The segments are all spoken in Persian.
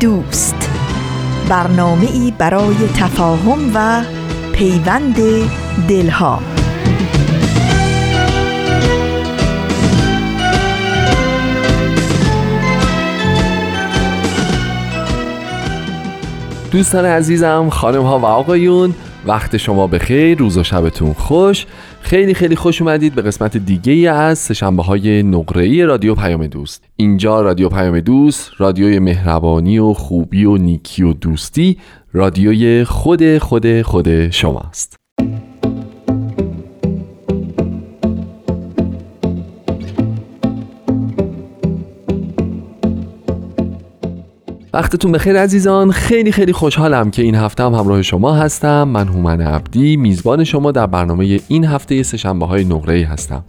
دوست. برنامه ای برای تفاهم و پیوند دلها. دوستان عزیزم خانم ها و آقایون وقت شما بخیر روز و شبتون خوش. خیلی خیلی خوش اومدید به قسمت دیگه از سشنبه های نقره رادیو پیام دوست. اینجا رادیو پیام دوست رادیوی مهربانی و خوبی و نیکی و دوستی رادیوی خود خود خود شماست. وقتتون بخیر عزیزان. خیلی خیلی خوشحالم که این هفته هم همراه شما هستم. من هومن عبدی میزبان شما در برنامه این هفته سهشنبه های نقره هستم.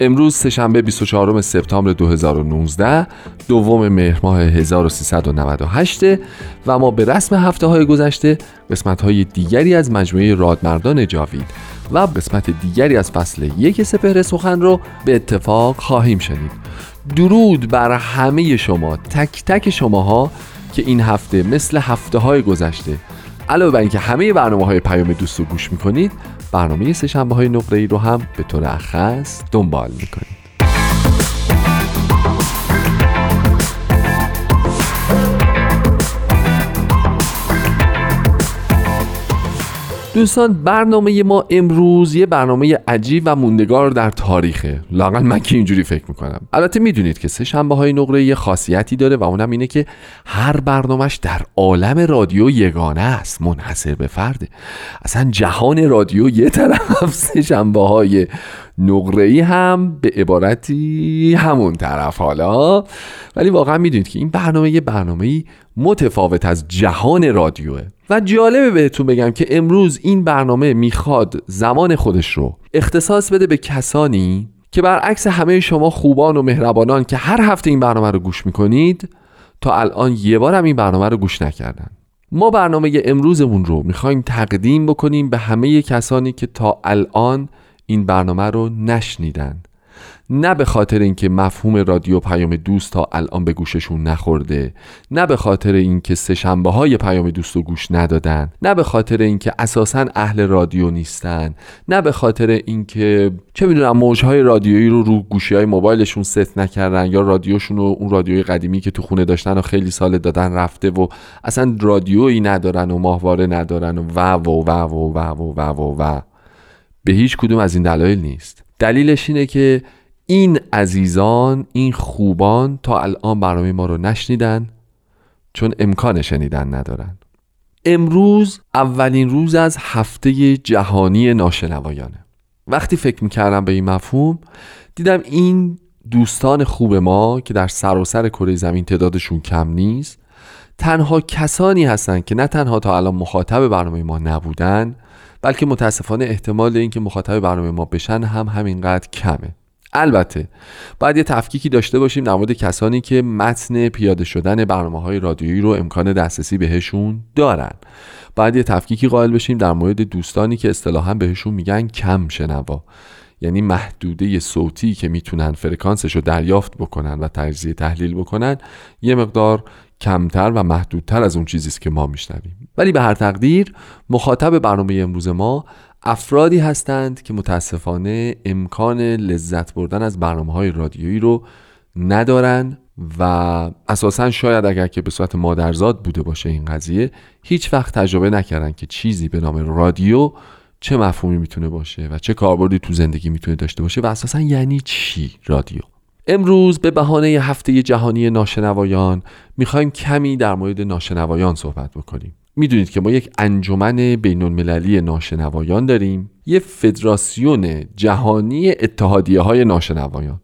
امروز سهشنبه 24 سپتامبر 2019 دوم مهر ماه 1398 و ما به رسم هفته های گذشته قسمت های دیگری از مجموعه رادمردان جاوید و قسمت دیگری از فصل یک سپهر سخن رو به اتفاق خواهیم شنید. درود بر همه شما. تک تک شماها که این هفته مثل هفته های گذشته. علاوه بر اینکه همه برنامه های پیام دوست رو گوش می‌کنید برنامه سه شنبه های نقره ای رو هم به طور اخص دنبال می‌کنید. دوستان برنامه ما امروز یه برنامه عجیب و موندگار در تاریخه. لاقل من که اینجوری فکر می‌کنم. البته می‌دونید که سه شنبه های نقره یه خاصیتی داره و اونم اینه که هر برنامهش در عالم رادیو یگانه است منحصر به فرده اصلا جهان رادیو یه طرف سه شنبه های نقره هم به عبارتی همون طرف حالا. ولی واقعا می‌دونید که این برنامه یه برنامه متفاوت از جهان رادیوه. و جالبه بهتون بگم که امروز این برنامه می‌خواد زمان خودش رو اختصاص بده به کسانی که برعکس همه شما خوبان و مهربانان که هر هفته این برنامه رو گوش می‌کنید تا الان یه بار هم این برنامه رو گوش نکردن. ما برنامه امروزمون رو می‌خوایم تقدیم بکنیم به همه کسانی که تا الان این برنامه رو نشنیدن. نه به خاطر اینکه مفهوم رادیو پیام دوست تا الان به گوششون نخورده نه به خاطر اینکه سه شنبه های پیام دوست رو گوش ندادن نه به خاطر اینکه اساسا اهل رادیو نیستن نه به خاطر اینکه چه می‌دونم موج های رادیویی رو رو گوشی های موبایلشون ست نکردن یا رادیوشون رو اون رادیوی قدیمی که تو خونه داشتن و خیلی سال دادن رفته و اصلا رادیویی ندارن و ماهواره ندارن و و و و و و و, و, و, و. به هیچ کدوم از این دلایل نیست. دلیلش اینه که این عزیزان این خوبان تا الان برنامه ما رو نشنیدن چون امکان شنیدن ندارن. امروز اولین روز از هفته جهانی ناشنوایانه. وقتی فکر می‌کردم به این مفهوم دیدم این دوستان خوب ما که در سراسر سر کره زمین تعدادشون کم نیست تنها کسانی هستند که نه تنها تا الان مخاطب برنامه ما نبودن بلکه متاسفانه احتمال اینکه مخاطب برنامه ما بشن هم همینقدر کمه. البته باید یه تفکیکی داشته باشیم در مورد کسانی که متن پیاده شدن برنامه های رادیویی رو امکان دسترسی بهشون دارن. باید یه تفکیکی قائل بشیم در مورد دوستانی که اصطلاحا بهشون میگن کم شنوا. یعنی محدوده صوتی که می‌تونن فرکانسش رو دریافت بکنن و تجزیه تحلیل بکنن یه مقدار کمتر و محدودتر از اون چیزی است که ما میشنویم. ولی به هر تقدیر مخاطب برنامه امروز ما افرادی هستند که متاسفانه امکان لذت بردن از برنامه های رادیویی رو ندارن و اساسا شاید اگر که به صورت مادرزاد بوده باشه این قضیه هیچ وقت تجربه نکردن که چیزی به نام رادیو چه مفهومی می‌تونه باشه و چه کاربردی تو زندگی می‌تونه داشته باشه و اساسا یعنی چی رادیو. امروز به بهانه هفته جهانی ناشنوایان می‌خوایم کمی در مورد ناشنوایان صحبت بکنیم. می‌دونید که ما یک انجمن بین المللی ناشنوایان داریم یه فدراسیون جهانی اتحادیه های ناشنوایان.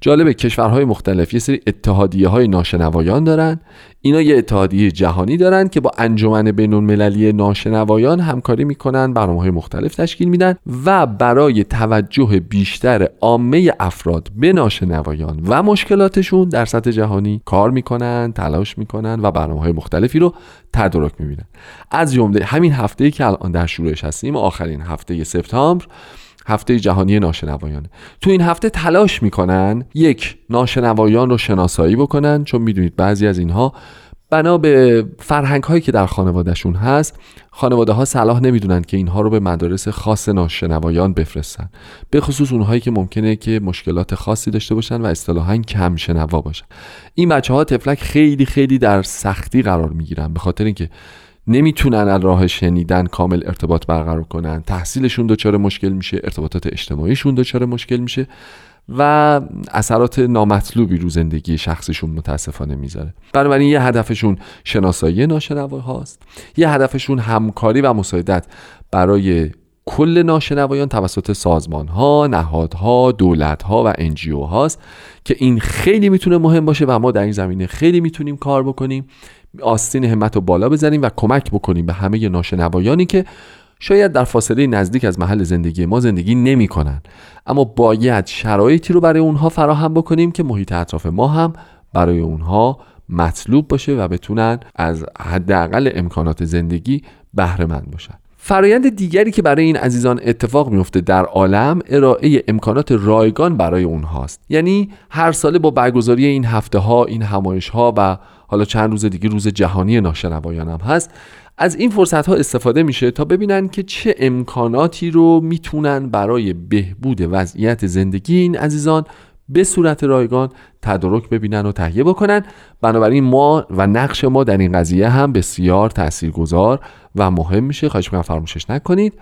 جالبه کشورهای مختلف یه سری اتحادیه های ناشنوایان دارن. اینا یه اتحادیه جهانی دارن که با انجمن بین المللی ناشنوایان همکاری می‌کنن برنامه های مختلف تشکیل میدن و برای توجه بیشتر عامه افراد به ناشنوایان و مشکلاتشون در سطح جهانی کار می‌کنن تلاش می‌کنن و برنامه های مختلفی رو تدارک می‌بینن. از جمله همین هفته که الان در شورش هستیم آخرین هفته سپتامبر هفته جهانی ناشنوایان. تو این هفته تلاش می‌کنن یک ناشنوایان رو شناسایی بکنن چون می‌دونید بعضی از اینها بنا به فرهنگ هایی که در خانوادهشون هست خانواده ها صلاح نمی‌دونن که اینها رو به مدارس خاص ناشنوایان بفرستن. به خصوص اونهایی که ممکنه که مشکلات خاصی داشته باشن و اصطلاحا کم شنوا باشن. این بچه ها تفلک خیلی خیلی در سختی قرار می‌گیرن به خاطر اینکه نمی‌تونن از راه شنیدن کامل ارتباط برقرار کنن. تحصیلشون دچار مشکل میشه ارتباطات اجتماعیشون دچار مشکل میشه و اثرات نامطلوبی رو زندگی شخصشون متاسفانه می‌ذاره. بنابراین یه هدفشون شناسایی ناشنوا هاست یه هدفشون همکاری و مساعدت برای کل ناشنوایان توسط سازمان ها، نهادها، دولت ها و انجیو هاست که این خیلی می‌تونه مهم باشه و ما در این زمینه خیلی می‌تونیم کار بکنیم. آستین همت رو بالا بزنیم و کمک بکنیم به همه ناشنوایانی که شاید در فاصله نزدیک از محل زندگی ما زندگی نمی کنن. اما باید شرایطی رو برای اونها فراهم بکنیم که محیط اطراف ما هم برای اونها مطلوب باشه و بتونن از حداقل امکانات زندگی بهره مند باشن فرایند دیگری که برای این عزیزان اتفاق میفته در عالم ارائه امکانات رایگان برای اونهاست. یعنی هر ساله با برگزاری این هفته ها این همایش ها و حالا چند روز دیگه روز جهانی ناشنوایان هم هست از این فرصت ها استفاده میشه تا ببینن که چه امکاناتی رو می‌تونن برای بهبود وضعیت زندگی این عزیزان به صورت رایگان تدارک ببینن و تهیه بکنن. بنابراین ما و نقش ما در این قضیه هم بسیار تاثیرگذار و مهم میشه. خواهش می‌کنم فراموشش نکنید.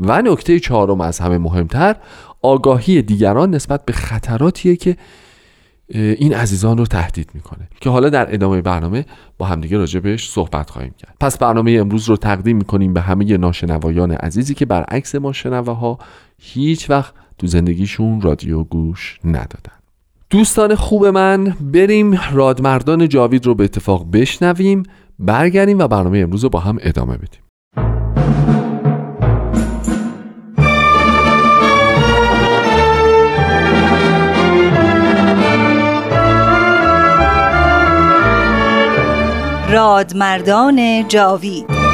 و نکته چهارم از همه مهمتر آگاهی دیگران نسبت به خطراتیه که این عزیزان رو تهدید می‌کنه. که حالا در ادامه برنامه با همدیگه راجع بهش صحبت خواهیم کرد. پس برنامه امروز رو تقدیم می‌کنیم به همه ناشنوایان عزیزی که برعکس ما شنواها هیچ وقت تو زندگیشون رادیو گوش ندادن. دوستان خوب من بریم رادمردان جاوید رو به اتفاق بشنویم برگردیم و برنامه امروز رو با هم ادامه بدیم. رادمردان جاوید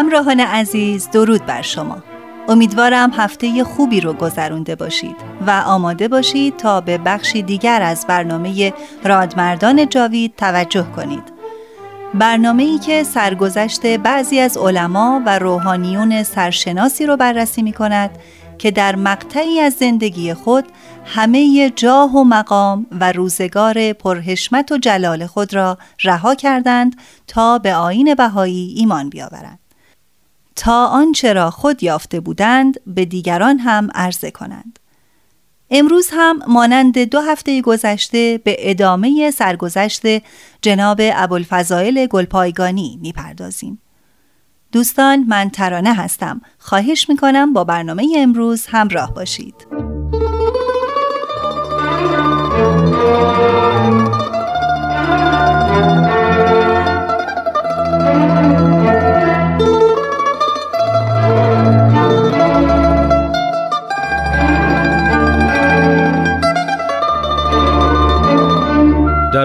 همراهان عزیز درود بر شما امیدوارم هفته خوبی رو گذرونده باشید و آماده باشید تا به بخشی دیگر از برنامه رادمردان جاوید توجه کنید برنامه ای که سرگذشت بعضی از علما و روحانیون سرشناسی رو بررسی می کند که در مقطعی از زندگی خود همه جاه و مقام و روزگار پرهشمت و جلال خود را رها کردند تا به آین بهایی ایمان بیاورند. تا آنچه را خود یافته بودند به دیگران هم عرضه کنند. امروز هم مانند دو هفته گذشته به ادامه سرگذشت جناب ابوالفضائل گلپایگانی می‌پردازیم. دوستان من ترانه هستم. خواهش می‌کنم با برنامه امروز همراه باشید.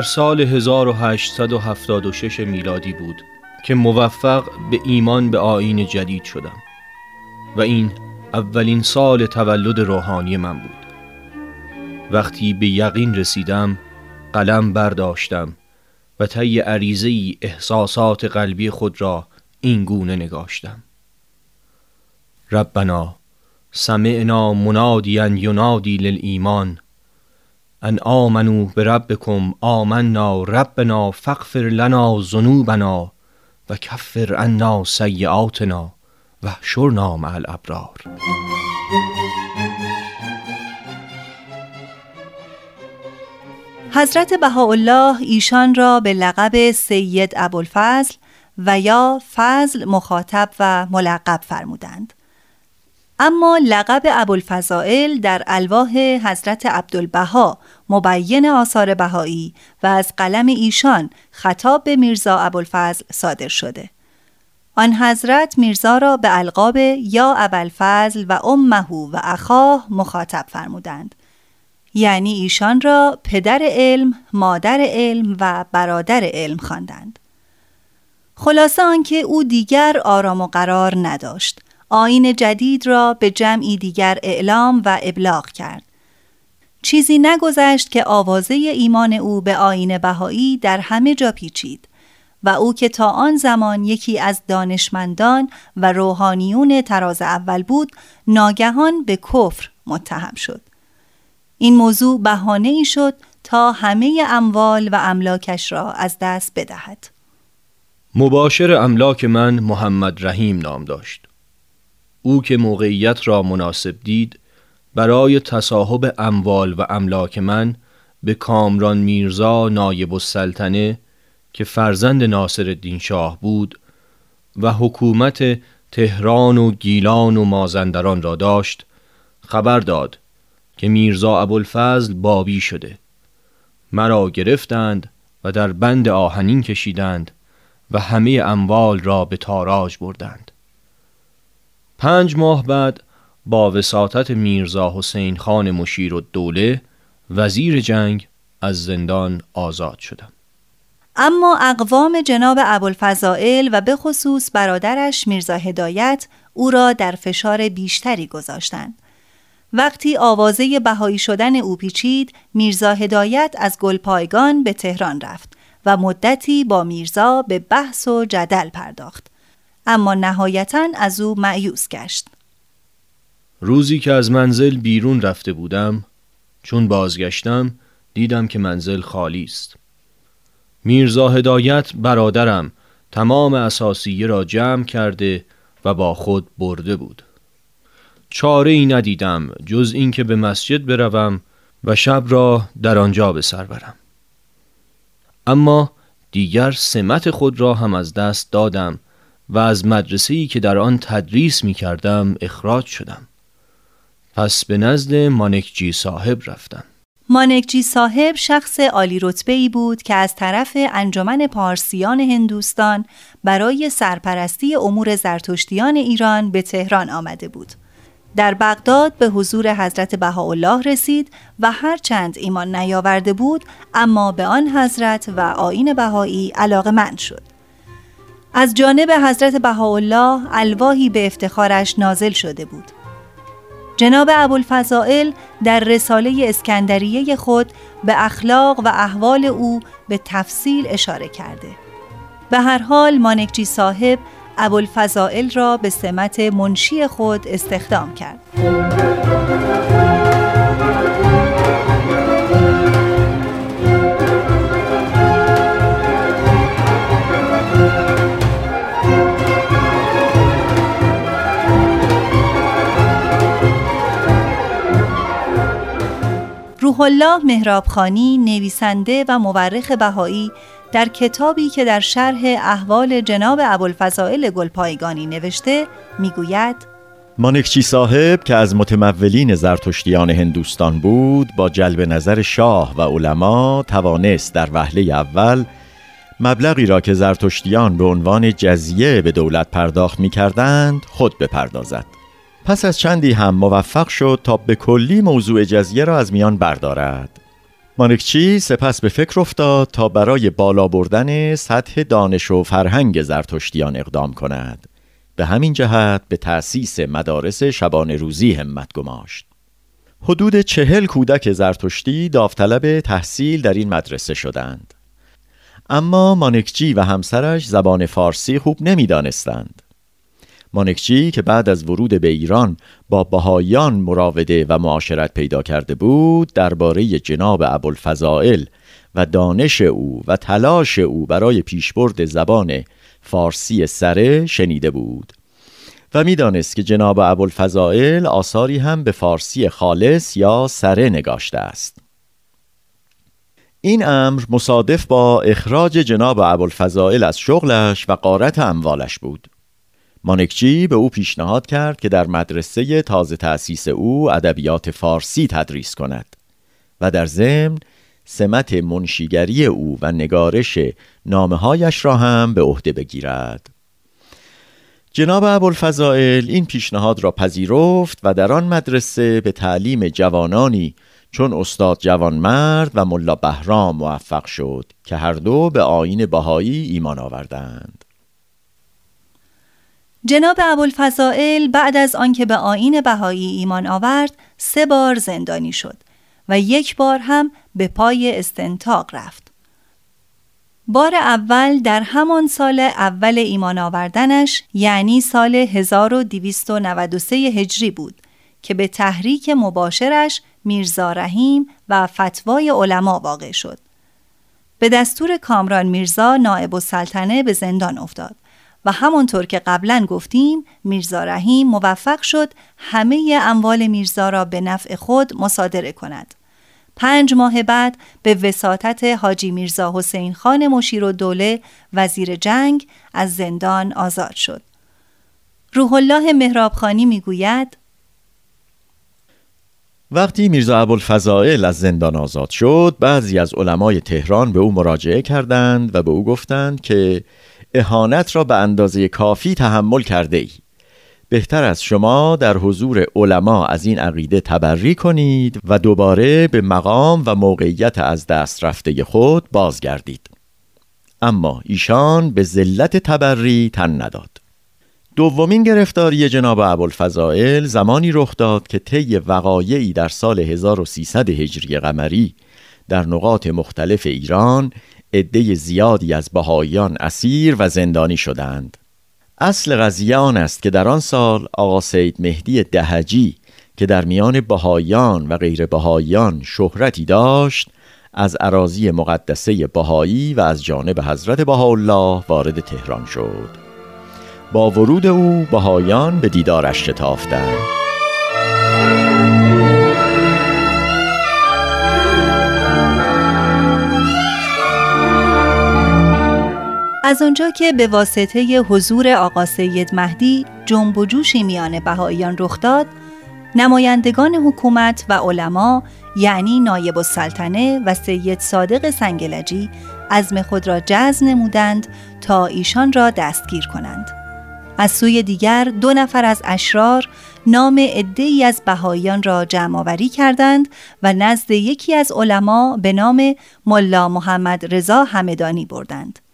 سال 1876 میلادی بود که موفق به ایمان به آین جدید شدم و این اولین سال تولد روحانی من بود. وقتی به یقین رسیدم قلم برداشتم و طی عریضه ای احساسات قلبی خود را این گونه نگاشتم. ربنا سمعنا منادیا ینادی للایمان ان آمنو بربکم آمنا ربنا فاغفر لنا ذنوبنا و کفر عنا سیئاتنا و احشرنا مع الابرار. حضرت بهاءالله ایشان را به لقب سید ابوالفضل و یا فضل مخاطب و ملقب فرمودند. اما لقب ابوالفضائل در الواح حضرت عبدالبها مبین آثار بهایی و از قلم ایشان خطاب به میرزا ابوالفضل صادر شده آن حضرت میرزا را به القاب یا ابوالفضل و امه و اخاه مخاطب فرمودند یعنی ایشان را پدر علم، مادر علم و برادر علم خواندند. خلاصه آنکه او دیگر آرام و قرار نداشت. آین جدید را به جمعی دیگر اعلام و ابلاغ کرد. چیزی نگذشت که آوازه ایمان او به آین بهایی در همه جا پیچید و او که تا آن زمان یکی از دانشمندان و روحانیون تراز اول بود ناگهان به کفر متهم شد. این موضوع بهانه ای شد تا همه اموال و املاکش را از دست بدهد. مباشر املاک من محمد رحیم نام داشت. او که موقعیت را مناسب دید برای تصاحب اموال و املاک من به کامران میرزا نایب السلطنه که فرزند ناصر الدین شاه بود و حکومت تهران و گیلان و مازندران را داشت خبر داد که میرزا ابوالفضل بابی شده. مرا گرفتند و در بند آهنین کشیدند و همه اموال را به تاراج بردند. پنج ماه بعد با وساطت میرزا حسین خان مشیر و دوله وزیر جنگ از زندان آزاد شدم. اما اقوام جناب ابوالفضائل و به خصوص برادرش میرزا هدایت او را در فشار بیشتری گذاشتند. وقتی آوازه بهایی شدن او پیچید میرزا هدایت از گلپایگان به تهران رفت و مدتی با میرزا به بحث و جدل پرداخت. اما نهایتا از او معیوس گشت. روزی که از منزل بیرون رفته بودم چون بازگشتم دیدم که منزل خالی است. میرزا هدایت برادرم تمام اساسیه را جمع کرده و با خود برده بود. چاره ای ندیدم جز اینکه به مسجد بروم و شب را در آنجا به سر برم. اما دیگر سمت خود را هم از دست دادم و از مدرسه ای که در آن تدریس می کردم اخراج شدم پس به نزد مانکجی صاحب رفتم مانکجی صاحب شخص عالی رتبه ای بود که از طرف انجمن پارسیان هندوستان برای سرپرستی امور زرتشتیان ایران به تهران آمده بود. در بغداد به حضور حضرت بهاءالله رسید و هرچند ایمان نیاورده بود اما به آن حضرت و آین بهایی علاقه من شد. از جانب حضرت بهاءالله الواهی به افتخارش نازل شده بود. جناب ابوالفضائل در رساله اسکندریه خود به اخلاق و احوال او به تفصیل اشاره کرده. به هر حال مانکجی صاحب ابوالفضائل را به سمت منشی خود استخدام کرد. روح الله مهرابخانی نویسنده و مورخ بهایی در کتابی که در شرح احوال جناب ابوالفضائل گلپایگانی نوشته می‌گوید مانکچی صاحب که از متمولین زرتشتیان هندوستان بود با جلب نظر شاه و علما توانست در وهله اول مبلغی را که زرتشتیان به عنوان جزیه به دولت پرداخت می کردند خود بپردازد. پس از چندی هم موفق شد تا به کلی موضوع جزیه را از میان بردارد. مانکچی سپس به فکر افتاد تا برای بالا بردن سطح دانش و فرهنگ زرتشتیان اقدام کند. به همین جهت به تأسیس مدارس شبانه روزی همت گماشت. حدود چهل کودک زرتشتی داوطلب تحصیل در این مدرسه شدند. اما مانکچی و همسرش زبان فارسی خوب نمی‌دانستند. مانکچی که بعد از ورود به ایران با بهایان مراوده و معاشرت پیدا کرده بود درباره جناب ابوالفضائل و دانش او و تلاش او برای پیشبرد زبان فارسی سره شنیده بود. و می‌دانست که جناب ابوالفضائل آثاری هم به فارسی خالص یا سره نگاشته است. این امر مصادف با اخراج جناب ابوالفضائل از شغلش و قارت اموالش بود. مانکچی به او پیشنهاد کرد که در مدرسه تازه تأسیس او ادبیات فارسی تدریس کند و در ضمن سمت منشیگری او و نگارش نامههایش را هم به عهده بگیرد. جناب ابوالفضائل این پیشنهاد را پذیرفت و در آن مدرسه به تعلیم جوانانی چون استاد جوانمرد و ملا بهرام موفق شد که هر دو به آین بهایی ایمان آوردند. جناب ابوالفضائل بعد از آنکه به آین بهایی ایمان آورد سه بار زندانی شد و یک بار هم به پای استنتاق رفت بار اول در همان سال اول ایمان آوردنش یعنی سال 1293 هجری بود که به تحریک مباشرش میرزا رحیم و فتوای علما واقع شد. به دستور کامران میرزا نائب السلطنه به زندان افتاد و همانطور که قبلا گفتیم میرزا رحیم موفق شد همه اموال میرزا را به نفع خود مصادره کند. پنج ماه بعد به وساطت حاجی میرزا حسین خان مشیر و دوله وزیر جنگ از زندان آزاد شد. روح الله مهرابخانی می‌گوید وقتی میرزا ابوالفضائل از زندان آزاد شد بعضی از علمای تهران به او مراجعه کردند و به او گفتند که اهانت را به اندازه کافی تحمل کرده ای. بهتر از شما در حضور علما از این عقیده تبری کنید و دوباره به مقام و موقعیت از دست رفته خود بازگردید. اما ایشان به ذلت تبری تن نداد. دومین گرفتاری جناب ابوالفضائل زمانی رخ داد که طی وقایعی در سال 1300 هجری قمری در نقاط مختلف ایران عده زیادی از بهاییان اسیر و زندانی شدند. اصل قضیه آن است که در آن سال آقا سید مهدی دهجی که در میان بهاییان و غیر بهاییان شهرتی داشت از عراضی مقدسه بهایی و از جانب حضرت بهاءالله وارد تهران شد. با ورود او بهایان به دیدارش شتافتند. از آنجا که به واسطه حضور آقا سید مهدی جنب و جوشی میان بهاییان رخ داد نمایندگان حکومت و علما یعنی نایب السلطنه و سید صادق سنگلجی عزم خود را جزم نمودند تا ایشان را دستگیر کنند از سوی دیگر دو نفر از اشرار نام ای از بهاییان را جمع آوری کردند و نزد یکی از علما به نام ملا محمد رضا همدانی بردند.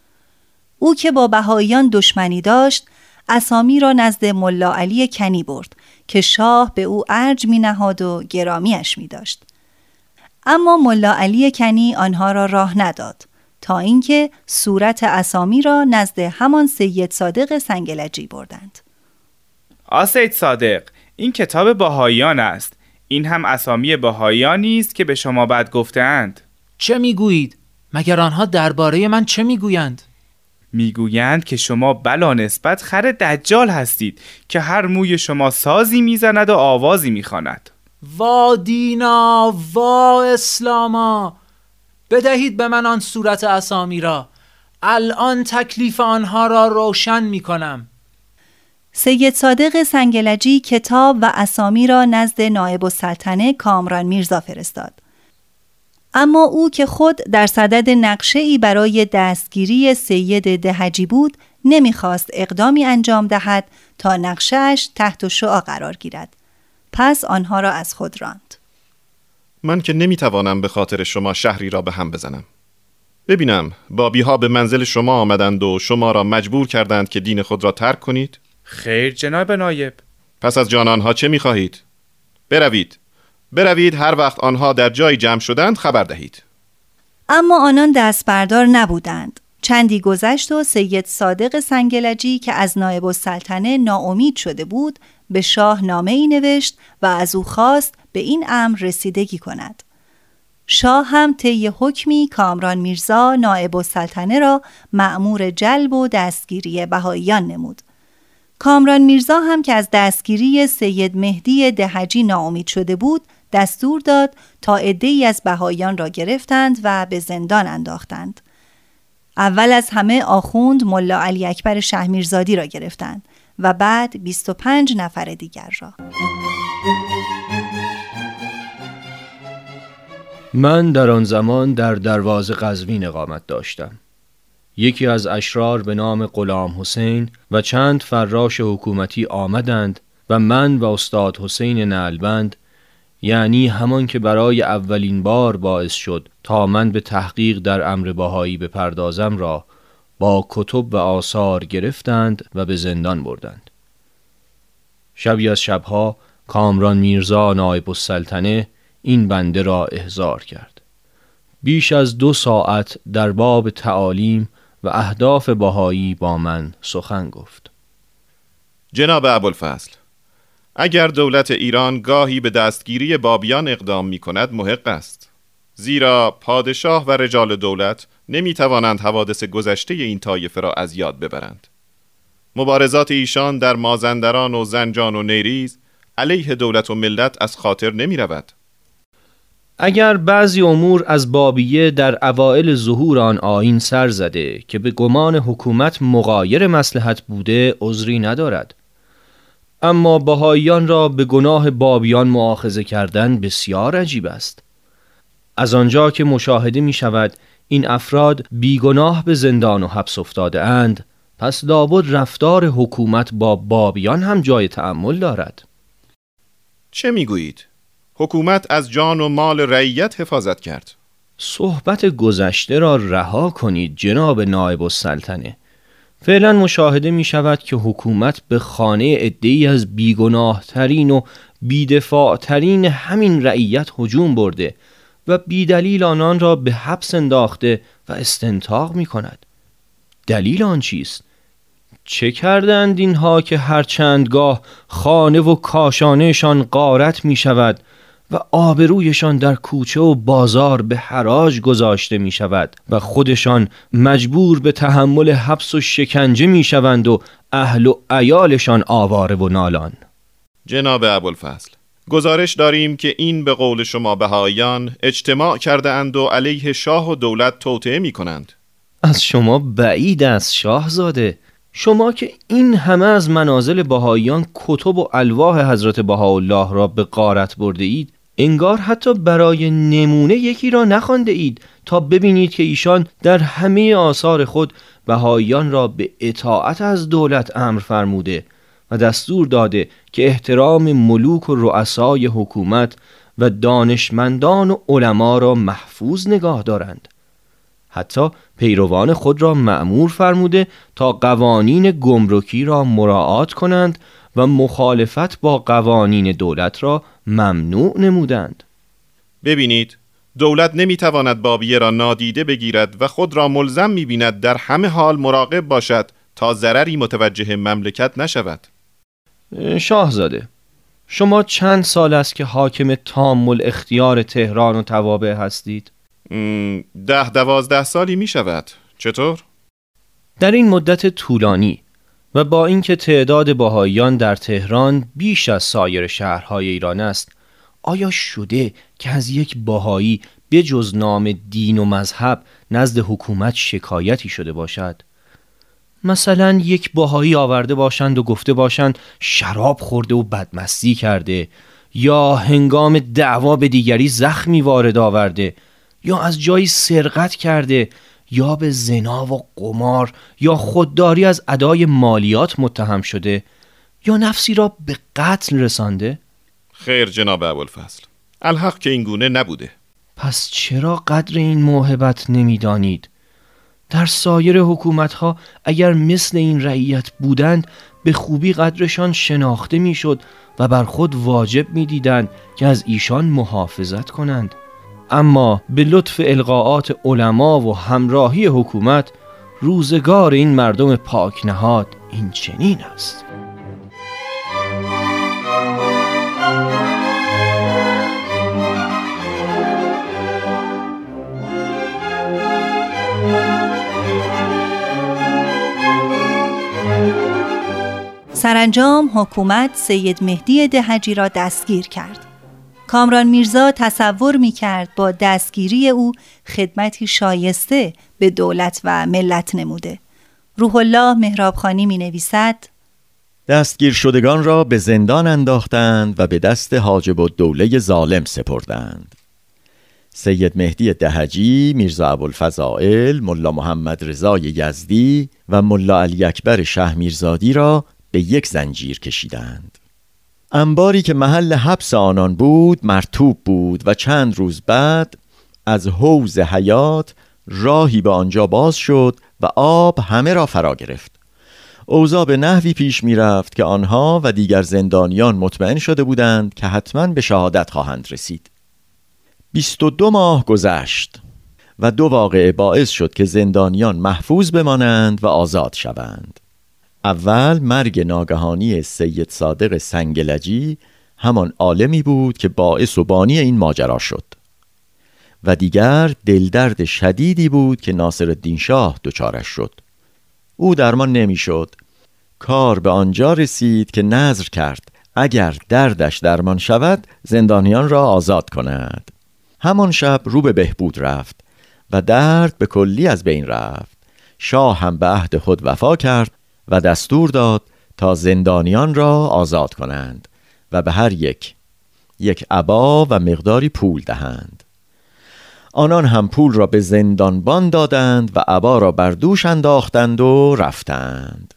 او که با بهاییان دشمنی داشت اسامی را نزد ملا علی کنی برد که شاه به او ارج می نهاد و گرامیش می داشت. اما ملا علی کنی آنها را راه نداد. تا اینکه صورت اسامی را نزد همان سید صادق سنگلجی بردند آ سید صادق این کتاب باهایان است این هم اسامی باهایانی است که به شما بعد گفتند چه می‌گویید مگر آنها درباره من چه می‌گویند می‌گویند که شما بلا نسبت خر دجال هستید که هر موی شما سازی می‌زند و آوازی می‌خواند. وا دینا وا اسلاما. بدهید به من آن صورت اسامی را. الان تکلیف آنها را روشن می کنم سید صادق سنگلجی کتاب و اسامی را نزد نایب السلطنه کامران میرزا فرستاد. اما او که خود در صدد نقشه ای برای دستگیری سید دهجی بود نمی‌خواست اقدامی انجام دهد تا نقشهش تحت شعا قرار گیرد. پس آنها را از خود راند. من که نمی‌توانم به خاطر شما شهری را به هم بزنم ببینم بابی ها به منزل شما آمدند و شما را مجبور کردند که دین خود را ترک کنید خیر جناب نایب پس از جان آنها چه می‌خواهید؟ بروید بروید هر وقت آنها در جای جمع شدند خبر دهید اما آنان دست بردار نبودند چندی گذشت و سید صادق سنگلجی که از نایب السلطنه ناامید شده بود به شاه نامه ای نوشت و از او خواست به این امر رسیدگی کند. شاه هم طی حکمی کامران میرزا نایب السلطنه را مأمور جلب و دستگیری بهاییان نمود. کامران میرزا هم که از دستگیری سید مهدی دهجی ناامید شده بود دستور داد تا عدهای از بهاییان را گرفتند و به زندان انداختند. اول از همه آخوند ملا علی اکبر شهمیرزادی را گرفتند و بعد 25 نفر دیگر را من در آن زمان در دروازه قزوین اقامت داشتم یکی از اشرار به نام غلام حسین و چند فراش حکومتی آمدند و من و استاد حسین نلبند یعنی همان که برای اولین بار باعث شد تا من به تحقیق در امر باهایی بپردازم را با کتب و آثار گرفتند و به زندان بردند. شبی از شبها کامران میرزا نایب السلطنه این بنده را احضار کرد. بیش از دو ساعت در باب تعالیم و اهداف باهایی با من سخن گفت. جناب ابوالفضل اگر دولت ایران گاهی به دستگیری بابیان اقدام می کند محق است. زیرا پادشاه و رجال دولت نمی توانند حوادث گذشته این طایفه را از یاد ببرند. مبارزات ایشان در مازندران و زنجان و نیریز علیه دولت و ملت از خاطر نمی رود اگر بعضی امور از بابیه در اوائل ظهور آن آین سر زده که به گمان حکومت مغایر مسلحت بوده عذری ندارد. اما بهاییان را به گناه بابیان معاخذه کردن بسیار عجیب است. از آنجا که مشاهده می شود این افراد بیگناه به زندان و حبس افتاده اند پس لابد رفتار حکومت با بابیان هم جای تأمل دارد. چه می‌گویید؟ حکومت از جان و مال رعیت حفاظت کرد. صحبت گذشته را رها کنید جناب نایب السلطنه. فعلا مشاهده می شود که حکومت به خانه ادهی از بیگناه ترین و بیدفاع ترین همین رعیت هجوم برده و بیدلیل آنان را به حبس انداخته و استنتاق می کند دلیل آن چیست؟ چه کردند اینها که هر چندگاه خانه و کاشانهشان غارت می شود و آبرویشان در کوچه و بازار به حراج گذاشته می شود و خودشان مجبور به تحمل حبس و شکنجه می شوند و اهل و ایالشان آواره و نالان. جناب ابوالفضل گزارش داریم که این به قول شما بهایان اجتماع کرده اند و علیه شاه و دولت توطعه می کنند از شما بعید است شاهزاده. شما که این همه از منازل بهاییان کتب و الواح حضرت بهاءالله را به قارت برده اید انگار حتی برای نمونه یکی را نخوانده اید تا ببینید که ایشان در همه آثار خود بهاییان را به اطاعت از دولت امر فرموده و دستور داده که احترام ملوک و رؤسای حکومت و دانشمندان و علما را محفوظ نگاه دارند. حتی پیروان خود را معمور فرموده تا قوانین گمرکی را مراعات کنند و مخالفت با قوانین دولت را ممنوع نمودند ببینید دولت نمی‌تواند بابیه را نادیده بگیرد و خود را ملزم می‌بیند در همه حال مراقب باشد تا ضرری متوجه مملکت نشود شاهزاده شما چند سال است که حاکم تامل اختیار تهران و توابع هستید؟ ده دوازده سالی می شود چطور؟ در این مدت طولانی و با اینکه تعداد باهایان در تهران بیش از سایر شهرهای ایران است آیا شده که از یک باهایی به جز نام دین و مذهب نزد حکومت شکایتی شده باشد؟ مثلا یک باهایی آورده باشند و گفته باشند شراب خورده و بدمستی کرده یا هنگام دعوا به دیگری زخمی وارد آورده یا از جایی سرقت کرده یا به زنا و قمار یا خودداری از ادای مالیات متهم شده یا نفسی را به قتل رسانده؟ خیر جناب ابوالفضل. الحق که این گونه نبوده. پس چرا قدر این موهبت نمی‌دانید؟ در سایر حکومت ها اگر مثل این رعیت بودند به خوبی قدرشان شناخته می‌شد و بر خود واجب می‌دیدند که از ایشان محافظت کنند. اما به لطف القاعات علما و همراهی حکومت روزگار این مردم پاک نهاد این چنین است سرانجام حکومت سید مهدی دهجی را دستگیر کرد. کامران میرزا تصور می کرد با دستگیری او خدمتی شایسته به دولت و ملت نموده. روح الله مهرابخانی می نویسد دستگیر شدگان را به زندان انداختند و به دست حاجب و دوله ظالم سپردند. سید مهدی دهجی، میرزا ابوالفضائل، ملا محمد رضای یزدی و ملا علی اکبر شه میرزادی را به یک زنجیر کشیدند. انباری که محل حبس آنان بود مرتوب بود و چند روز بعد از حوز حیات راهی به آنجا باز شد و آب همه را فرا گرفت. اوضاع به نحوی پیش می رفت که آنها و دیگر زندانیان مطمئن شده بودند که حتما به شهادت خواهند رسید. 22 ماه گذشت و دو واقعه باعث شد که زندانیان محفوظ بمانند و آزاد شوند. اول مرگ ناگهانی سید صادق سنگلجی همان عالمی بود که باعث و بانی این ماجرا شد. و دیگر دلدرد شدیدی بود که ناصر الدین شاه دچارش شد. او درمان نمی‌شد. کار به آنجا رسید که نظر کرد اگر دردش درمان شود زندانیان را آزاد کند. همان شب رو به بهبود رفت و درد به کلی از بین رفت. شاه هم به عهد خود وفا کرد و دستور داد تا زندانیان را آزاد کنند و به هر یک یک عبا و مقداری پول دهند. آنان هم پول را به زندانبان دادند و عبا را بر دوش انداختند و رفتند.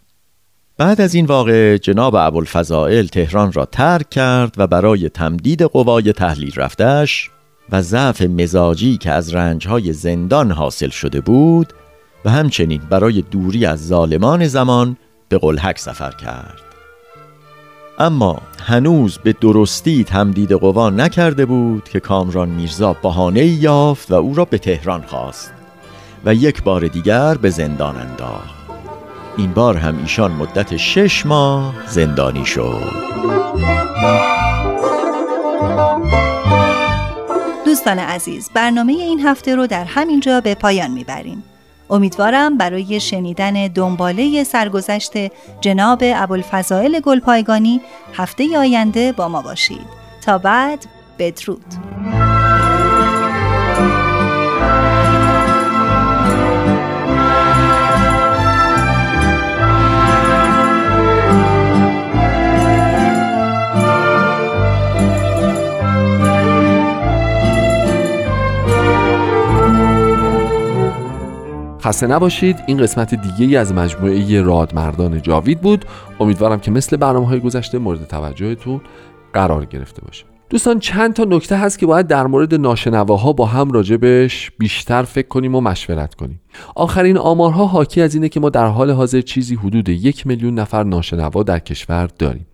بعد از این واقع جناب ابوالفضائل تهران را ترک کرد و برای تمدید قوای تحلیل رفتش و ضعف مزاجی که از رنجهای زندان حاصل شده بود و همچنین برای دوری از ظالمان زمان به قلحک سفر کرد. اما هنوز به درستی تمدید قوا نکرده بود که کامران میرزا بهانه یافت و او را به تهران خواست و یک بار دیگر به زندان انداخت. این بار هم ایشان مدت شش ماه زندانی شد. دوستان عزیز برنامه این هفته رو در همین جا به پایان می‌بریم. امیدوارم برای شنیدن دنباله سرگذشت جناب ابوالفضائل گلپایگانی هفته آینده با ما باشید. تا بعد بدرود. خسته نباشید. این قسمت دیگه ای از مجموعه رادمردان جاوید بود. امیدوارم که مثل برنامه های گذشته مورد توجهتون قرار گرفته باشه. دوستان چند تا نکته هست که باید در مورد ناشنواها با هم راجبش بیشتر فکر کنیم و مشورت کنیم. آخرین آمارها حاکی از اینه که ما در حال حاضر چیزی حدود یک میلیون نفر ناشنوا در کشور داریم.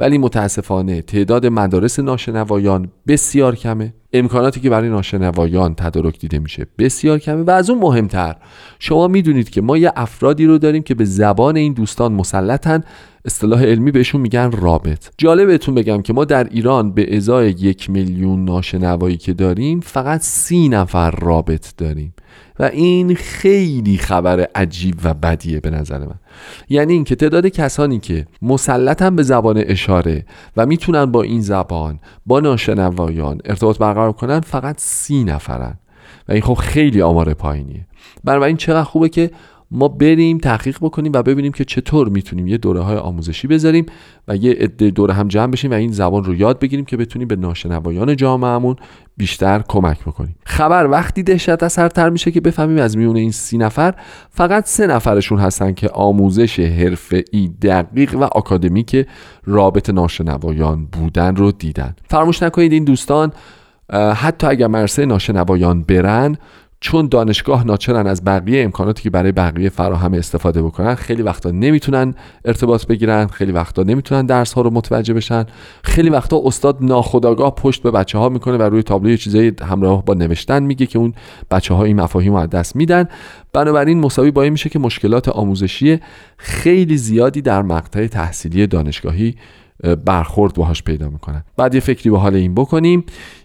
ولی متاسفانه تعداد مدارس ناشنوایان بسیار کمه. امکاناتی که برای ناشنوایان تدارک دیده میشه بسیار کمه. و از اون مهمتر شما می‌دونید که ما یه افرادی رو داریم که به زبان این دوستان مسلطن. اصطلاح علمی بهشون میگن رابط. جالب بهتون بگم که ما در ایران به ازای یک میلیون ناشنوایی که داریم فقط سی نفر رابط داریم. و این خیلی خبر عجیب و بدیه به نظر من. یعنی اینکه تعداد کسانی که مسلطن به زبان اشاره و می‌تونن با این زبان با ناشنوایان ارتباط برقرار کنن فقط سی نفرن. و این خب خیلی آمار پایینیه. بنابراین چقدر خوبه که ما بریم تحقیق بکنیم و ببینیم که چطور می‌تونیم یه دوره های آموزشی بذاریم و یه عده دوره هم جمع بشیم و این زبان رو یاد بگیریم که بتونیم به ناشنوایان جامعهمون بیشتر کمک بکنیم خبر وقتی دهشت از سرتر میشه که بفهمیم از میون این سی نفر فقط سه نفرشون هستن که آموزش ای دقیق و آکادمیک رابط ناشنوایان بودن رو دیدن. فراموش نکنید این دوستان حتی اگر مرسه ناشنوایان برن چون دانشگاه ناچرن از بقیه امکاناتی که برای بقیه فراهم استفاده بکنن خیلی وقتا نمی‌تونن ارتباط بگیرن خیلی وقتا نمی‌تونن درس ها رو متوجه بشن. خیلی وقتا استاد ناخداگاه پشت به بچه ها می‌کنه و روی تابلو چیزایی همراه با نوشتن میگه که اون بچه ها این مفاهیم رو از دست میدن. بنابراین مساوی با میشه که مشکلات آموزشی خیلی زیادی در مقطع تحصیلی دانشگاهی برخورد باهاش پیدا می‌کنن. بعد یه فکری به حال این بکنیم.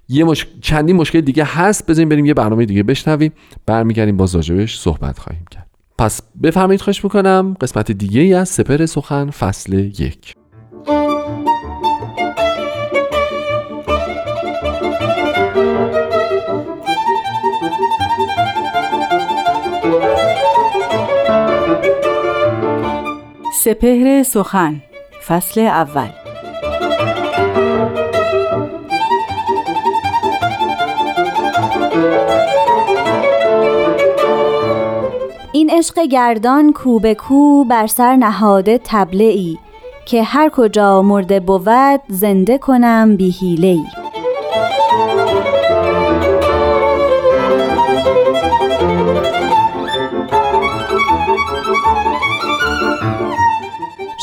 یه مش... چندین مشکل دیگه هست بزنیم بریم یه برنامه دیگه بشنویم. برمیگردیم با راجبش صحبت خواهیم کرد. پس بفرمایید خواهش می‌کنم قسمت دیگه ای از سپر سخن فصل یک. سپهر سخن فصل اول. عشق گردان کو به کو بر سر نهاده تبله که هر کجا مرده بود زنده کنم بی حیله ای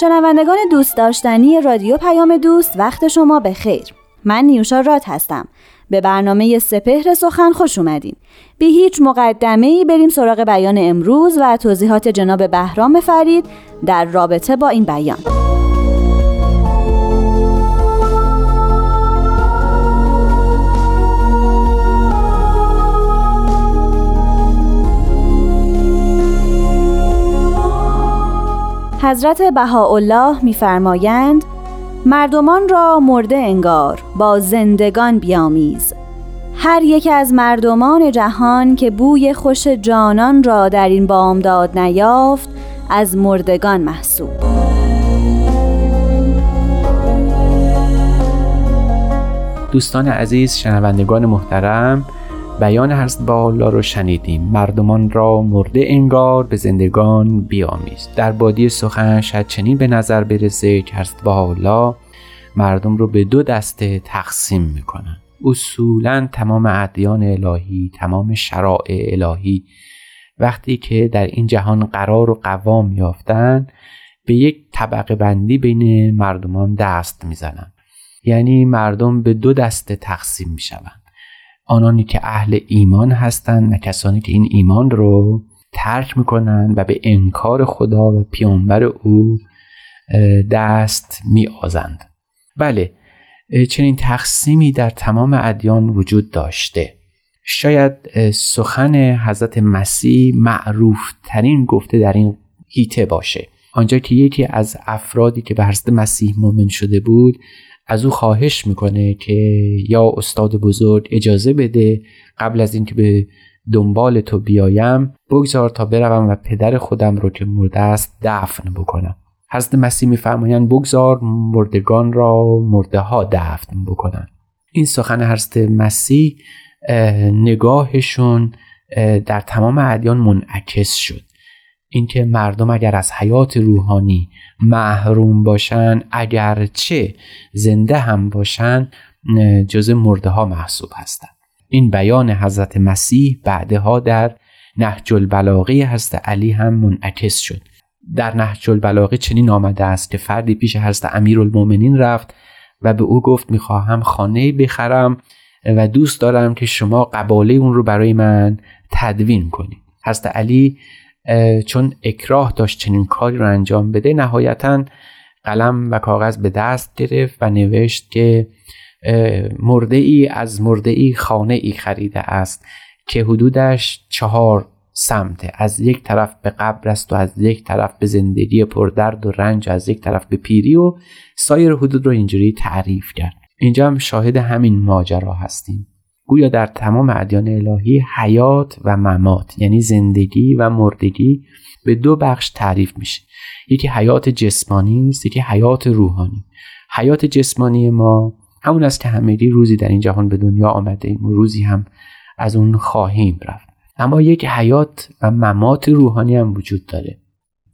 شنوندگان دوست داشتنی رادیو پیام دوست وقت شما به خیر. من نیوشا راد هستم. به برنامه سپهر سخن خوش اومدین. بی هیچ مقدمه ای بریم سراغ بیان امروز و توضیحات جناب بهرام فرید در رابطه با این بیان. حضرت بهاءالله میفرمایند مردمان را مرده انگار با زندگان بیامیز. هر یک از مردمان جهان که بوی خوش جانان را در این بامداد نیافت از مردگان محسوب. دوستان عزیز شنوندگان محترم بیان هست با الله رو شنیدیم. مردمان را مرده انگار به زندگان بیامیز در بادی سخن شاید چنین به نظر برسه که هست با الله مردم رو به دو دسته تقسیم می‌کنن. اصولا تمام ادیان الهی تمام شرائع الهی وقتی که در این جهان قرار و قوام یافتن به یک طبقه بندی بین مردمان دست می‌زنن. یعنی مردم به دو دسته تقسیم می‌شوند. آنانی که اهل ایمان هستند و کسانی که این ایمان رو ترک می‌کنند و به انکار خدا و پیامبر او دست میآزند. بله چنین تقسیمی در تمام ادیان وجود داشته. شاید سخن حضرت مسیح معروف ترین گفته در این هیته باشه. آنجا که یکی از افرادی که به حضرت مسیح مؤمن شده بود از او خواهش می‌کنه که یا استاد بزرگ اجازه بده قبل از اینکه به دنبال تو بیایم بگذار تا بروم و پدر خودم رو که مرده است دفن بکنم. حضرت مسیح میفرمایند بگذار مردگان را مرده ها دفن بکنن. این سخن حضرت مسیح نگاهشون در تمام ادیان منعکس شد. اینکه مردم اگر از حیات روحانی محروم باشن اگرچه زنده هم باشن جز مرده ها محسوب هستند این بیان حضرت مسیح بعدها در نهج البلاغه حضرت علی هم منعکس شد. در نهج البلاغه چنین آمده است که فردی پیش حضرت امیرالمؤمنین رفت و به او گفت می‌خواهم خانه بخرم و دوست دارم که شما قباله اون رو برای من تدوین کنید. حضرت علی چون اکراه داشت چنین کاری رو انجام بده نهایتا قلم و کاغذ به دست گرفت و نوشت که مرده ای از مرده ای خانه ای خریده است که حدودش چهار سمته از یک طرف به قبر است و از یک طرف به زندگی پردرد و رنج از یک طرف به پیری و سایر حدود رو اینجوری تعریف کرد. اینجا هم شاهد همین ماجرا هستیم. گویا در تمام ادیان الهی حیات و ممات یعنی زندگی و مردگی به دو بخش تعریف میشه. یکی حیات جسمانی است یکی حیات روحانی. حیات جسمانی ما همون است که همگی روزی در این جهان به دنیا آمده ایم و روزی هم از اون خواهیم رفت. اما یک حیات و ممات روحانی هم وجود داره.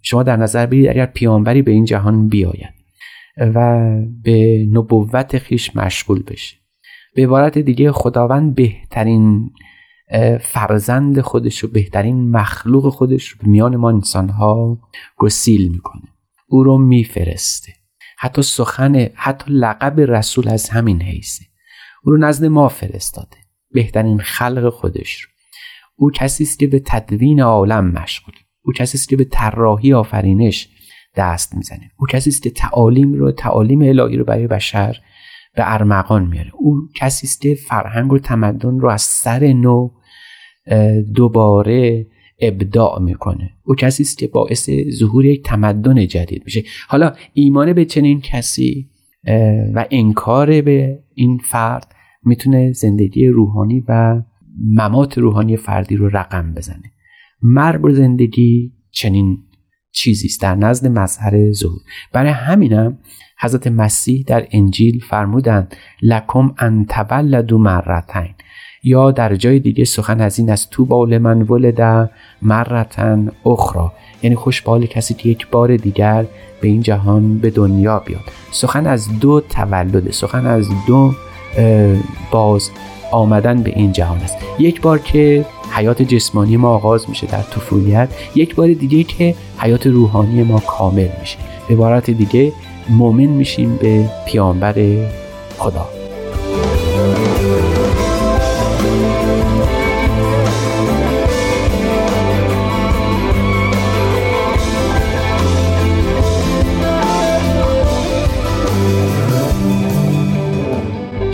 شما در نظر بگیرید اگر پیامبری به این جهان بیاید و به نبوت خیش مشغول بشه. به عبارت دیگه خداوند بهترین فرزند خودش رو بهترین مخلوق خودش رو میان ما انسان ها گسیل می‌کنه. او رو میفرسته. حتی سخن حتی لقب رسول از همین حیثه. او رو نزد ما فرستاده. بهترین خلق خودش رو. او کسی است که به تدوین عالم مشغول. او کسی است که به طراحی آفرینش دست می‌زنه. او کسی است که تعالیم رو تعالیم الهی رو برای بشر به ارمغان میاره. او کسی است که فرهنگ و تمدن رو از سر نو دوباره ابداع می‌کنه. او کسی است که باعث ظهور یک تمدن جدید میشه. حالا ایمان به چنین کسی و انکار به این فرد می‌تونه زندگی روحانی و ممات روحانی فردی رو رقم بزنه. مرگ و زندگی چنین چیزی است در نزد مظهر ظهور. برای همینم حضرت مسیح در انجیل فرمودند لکم ان تولدوا مرتین. یا در جای دیگه سخن از این از تو بال من ولد مرتن اخرا یعنی خوش بال کسی که یک بار دیگر به این جهان به دنیا بیاد. سخن از دو تولد سخن از دو باز آمدن به این جهان است. یک بار که حیات جسمانی ما آغاز میشه در طفولیت یک بار دیگه که حیات روحانی ما کامل میشه. به عبارت دیگه مؤمن میشیم به پیامبر خدا.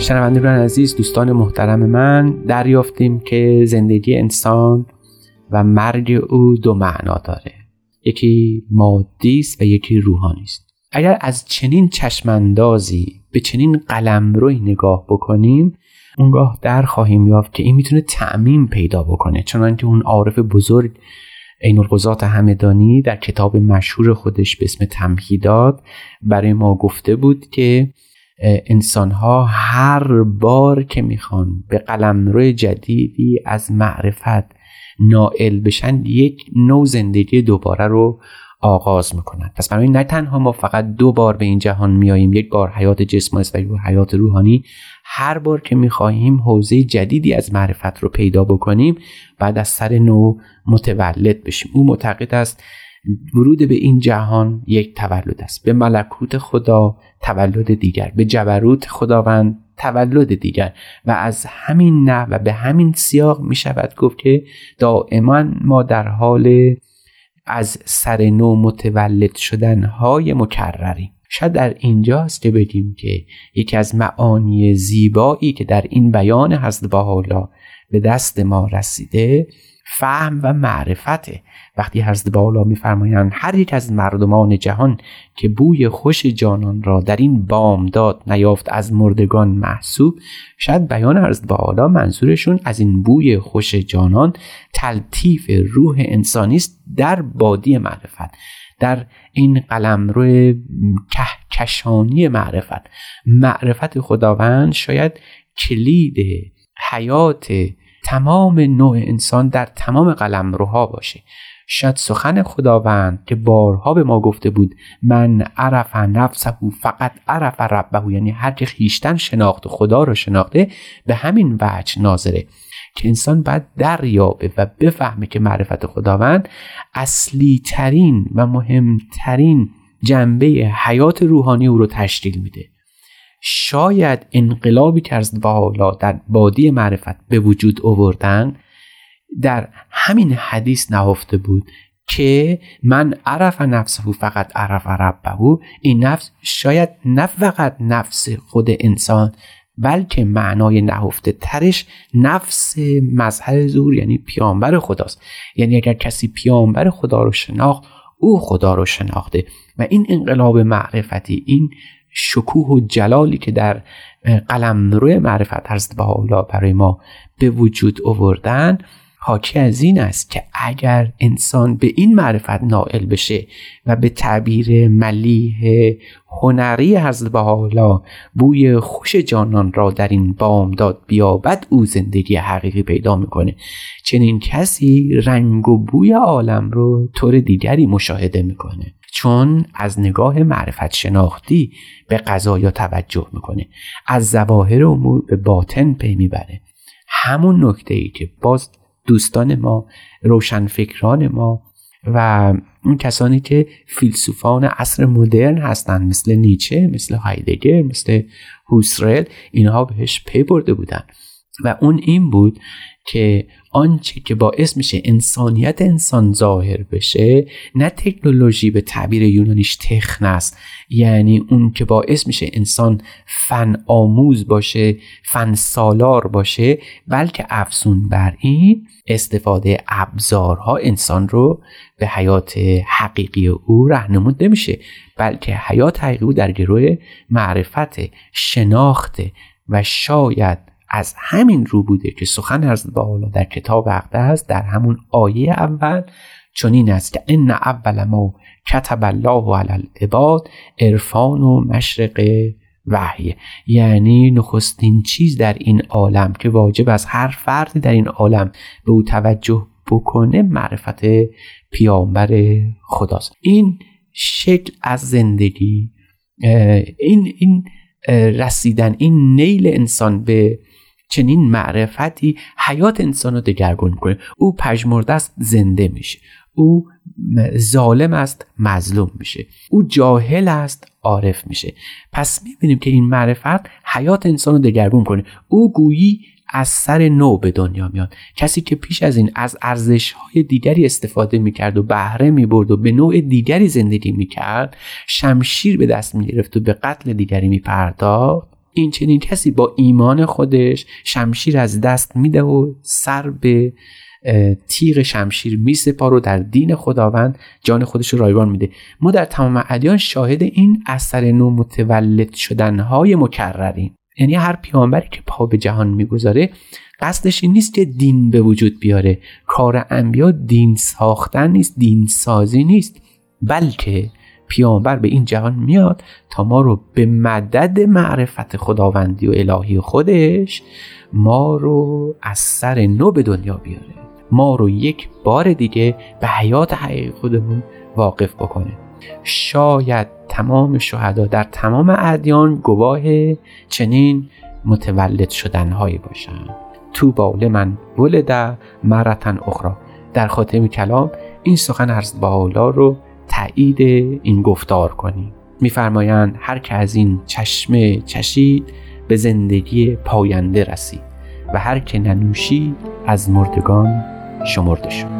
شنوندگان عزیز دوستان محترم من دریافتیم که زندگی انسان و مرگ او دو معنا داره. یکی مادی است و یکی روحانی است. اگر از چنین چشماندازی به چنین قلمروی نگاه بکنیم اونگاه در خواهیم یافت که این می‌تونه تعمیم پیدا بکنه. چنانکه اون عارف بزرگ عین القضات همدانی در کتاب مشهور خودش به اسم تمهیدات برای ما گفته بود که انسان ها هر بار که می‌خوان به قلمرو جدیدی از معرفت نائل بشن یک نوع زندگی دوباره رو آغاز می‌کنن. پس برای نه تنها ما فقط دو بار به این جهان میاییم یک بار حیات جسم و یک حیات روحانی. هر بار که می‌خواهیم حوزه جدیدی از معرفت رو پیدا بکنیم بعد از سر نو متولد بشیم. او معتقد است ورود به این جهان یک تولد است. به ملکوت خدا تولد دیگر به جبروت خداوند تولد دیگر. و از همین نه و به همین سیاق می شود گفت که دائما ما در حال از سر نو متولد شدن های مکرریم. شاید در اینجاست که بگیم که یکی از معانی زیبایی که در این بیان حضرت حالا به دست ما رسیده فهم و معرفته وقتی حضرت بالا میفرمایند هر یک از مردمان جهان که بوی خوش جانان را در این بامداد نیافت از مردگان محسوب شاید بیان حضرت بالا منظورشون از این بوی خوش جانان تلطیف روح انسانی است در بادی معرفت در این قلمرو کهکشانی معرفت. معرفت خداوند شاید کلید حیات تمام نوع انسان در تمام قلمروها باشه. شاید سخن خداوند که بارها به ما گفته بود من عرف نفسه فقط عرف ربه یعنی هر که خیشتن شناخت خدا رو شناخته به همین وجه ناظره. که انسان باید دریابه و بفهمه که معرفت خداوند اصلی ترین و مهمترین جنبه حیات روحانی او رو تشکیل میده. شاید انقلابی که از حالا در بادی معرفت به وجود آوردن در همین حدیث نهفته بود که من عرف نفسه فقط عرف ربه. این نفس شاید نه فقط نفس خود انسان بلکه معنای نهفته ترش نفس مظهر زور یعنی پیامبر خداست. یعنی اگر کسی پیامبر خدا رو شناخت او خدا رو شناخته. و این انقلاب معرفتی این شکوه و جلالی که در قلم روی معرفت هست به حالا برای ما به وجود آوردن حاکی از این است که اگر انسان به این معرفت نائل بشه و به تعبیر ملیح هنری حضرت حالا بوی خوش جانان را در این بامداد بیابد او زندگی حقیقی پیدا می‌کنه. چنین کسی رنگ و بوی عالم رو طور دیگری مشاهده می‌کنه. چون از نگاه معرفت شناختی به قضایا توجه می‌کنه. از ظواهر امور به باطن پی می‌بره. همون نکته ای که باز دوستان ما روشنفکران ما و اون کسانی که فیلسوفان عصر مدرن هستند مثل نیچه مثل هایدگر مثل هوسرل اینها بهش پی برده بودن. و اون این بود که آنچه که باعث میشه انسانیت انسان ظاهر بشه نه تکنولوژی به تعبیر یونانیش تخن است. یعنی اون که باعث میشه انسان فن آموز باشه فن سالار باشه بلکه افزون بر این استفاده ابزارها انسان رو به حیات حقیقی او رهنمود نمیشه بلکه حیات حقیقی او در گروه معرفت شناخت و شاید از همین رو بوده که سخن از بالا در کتاب است در همون آیه اول. چنین است که ان اول ما کتب الله علی العباد عرفان و مشرق وحی. یعنی نخستین چیز در این عالم که واجب از هر فردی در این عالم به او توجه بکنه معرفت پیامبر خداست. این شکل از زندگی این این رسیدن این نیل انسان به چنین معرفتی حیات انسان رو دگرگون کنه او پژمرده است زنده میشه. او ظالم است مظلوم میشه. او جاهل است عارف میشه. پس می‌بینیم که این معرفت حیات انسان رو دگرگون کنه او گویی از سر نو به دنیا میاد. کسی که پیش از این از ارزش های دیگری استفاده می‌کرد و بهره می‌برد و به نوع دیگری زندگی می‌کرد شمشیر به دست می‌گرفت و به قتل دیگری میپرداخت. این چنین کسی با ایمان خودش شمشیر از دست میده و سر به تیغ شمشیر میسپار و در دین خداوند جان خودش رو رایگان میده. ما در تمام ادیان شاهد این اثر نو متولد شدنهای مکرریم یعنی هر پیامبری که پا به جهان می‌گذاره قصدش این نیست که دین به وجود بیاره. کار انبیا دین ساختن نیست دین سازی نیست. بلکه پیامبر به این جهان میاد تا ما رو به مدد معرفت خداوندی و الهی خودش ما رو از سر نو به دنیا بیاره. ما رو یک بار دیگه به حیات حقیقی خودمون واقف بکنه. شاید تمام شهدا در تمام ادیان گواه چنین متولد شدنهایی باشن. تو باول من ولده مرتن اخرى در خاتم کلام این سخن از بالا رو تایید این گفتار کنیم میفرمایند هر که از این چشمه چشید به زندگی پاینده رسید و هر که ننوشید از مردگان شمرده شد.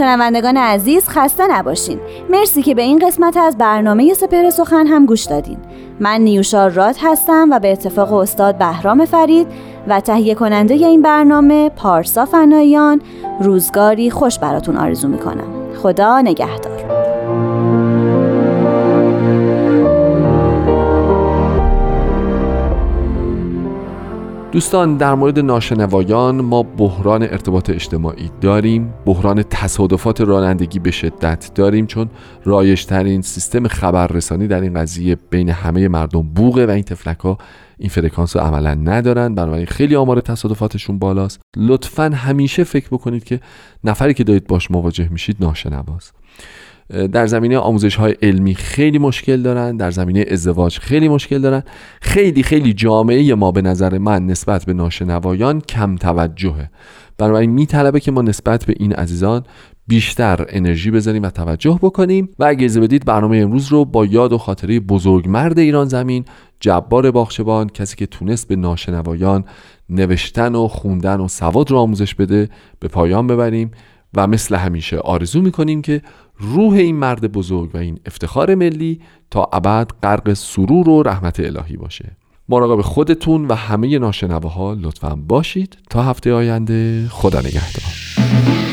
شنوندگان عزیز خسته نباشین. مرسی که به این قسمت از برنامه سپر سخن هم گوش دادین. من نیوشا راد هستم و به اتفاق استاد بهرام فرید و تهیه کننده این برنامه پارسا فنایان روزگاری خوش براتون آرزو می‌کنم. خدا نگهدار. دوستان در مورد ناشنوایان ما بحران ارتباط اجتماعی داریم. بحران تصادفات رانندگی به شدت داریم چون رایشترین سیستم خبررسانی در این قضیه بین همه مردم بوغه و این تفلک ها این فرکانس رو عملا ندارن. بنابراین خیلی آمار تصادفاتشون بالاست. لطفا همیشه فکر بکنید که نفری که دارید باش مواجه میشید ناشنواست. در زمینه آموزش های علمی خیلی مشکل دارن در زمینه ازدواج خیلی مشکل دارن. خیلی خیلی جامعه ما به نظر من نسبت به ناشنوایان کم توجهه. بنابراین میطلبه که ما نسبت به این عزیزان بیشتر انرژی بذاریم و توجه بکنیم. و اگه اجازه بدید برنامه امروز رو با یاد و خاطره بزرگمرد ایران زمین جبار باخشبان کسی که تونست به ناشنوایان نوشتن و خوندن و سواد رو آموزش بده به پایان ببریم. و مثل همیشه آرزو می‌کنیم که روح این مرد بزرگ و این افتخار ملی تا ابد غرق سرور و رحمت الهی باشه. مراقب خودتون و همه ناشنواها لطفا باشید. تا هفته آینده خدا نگهدار.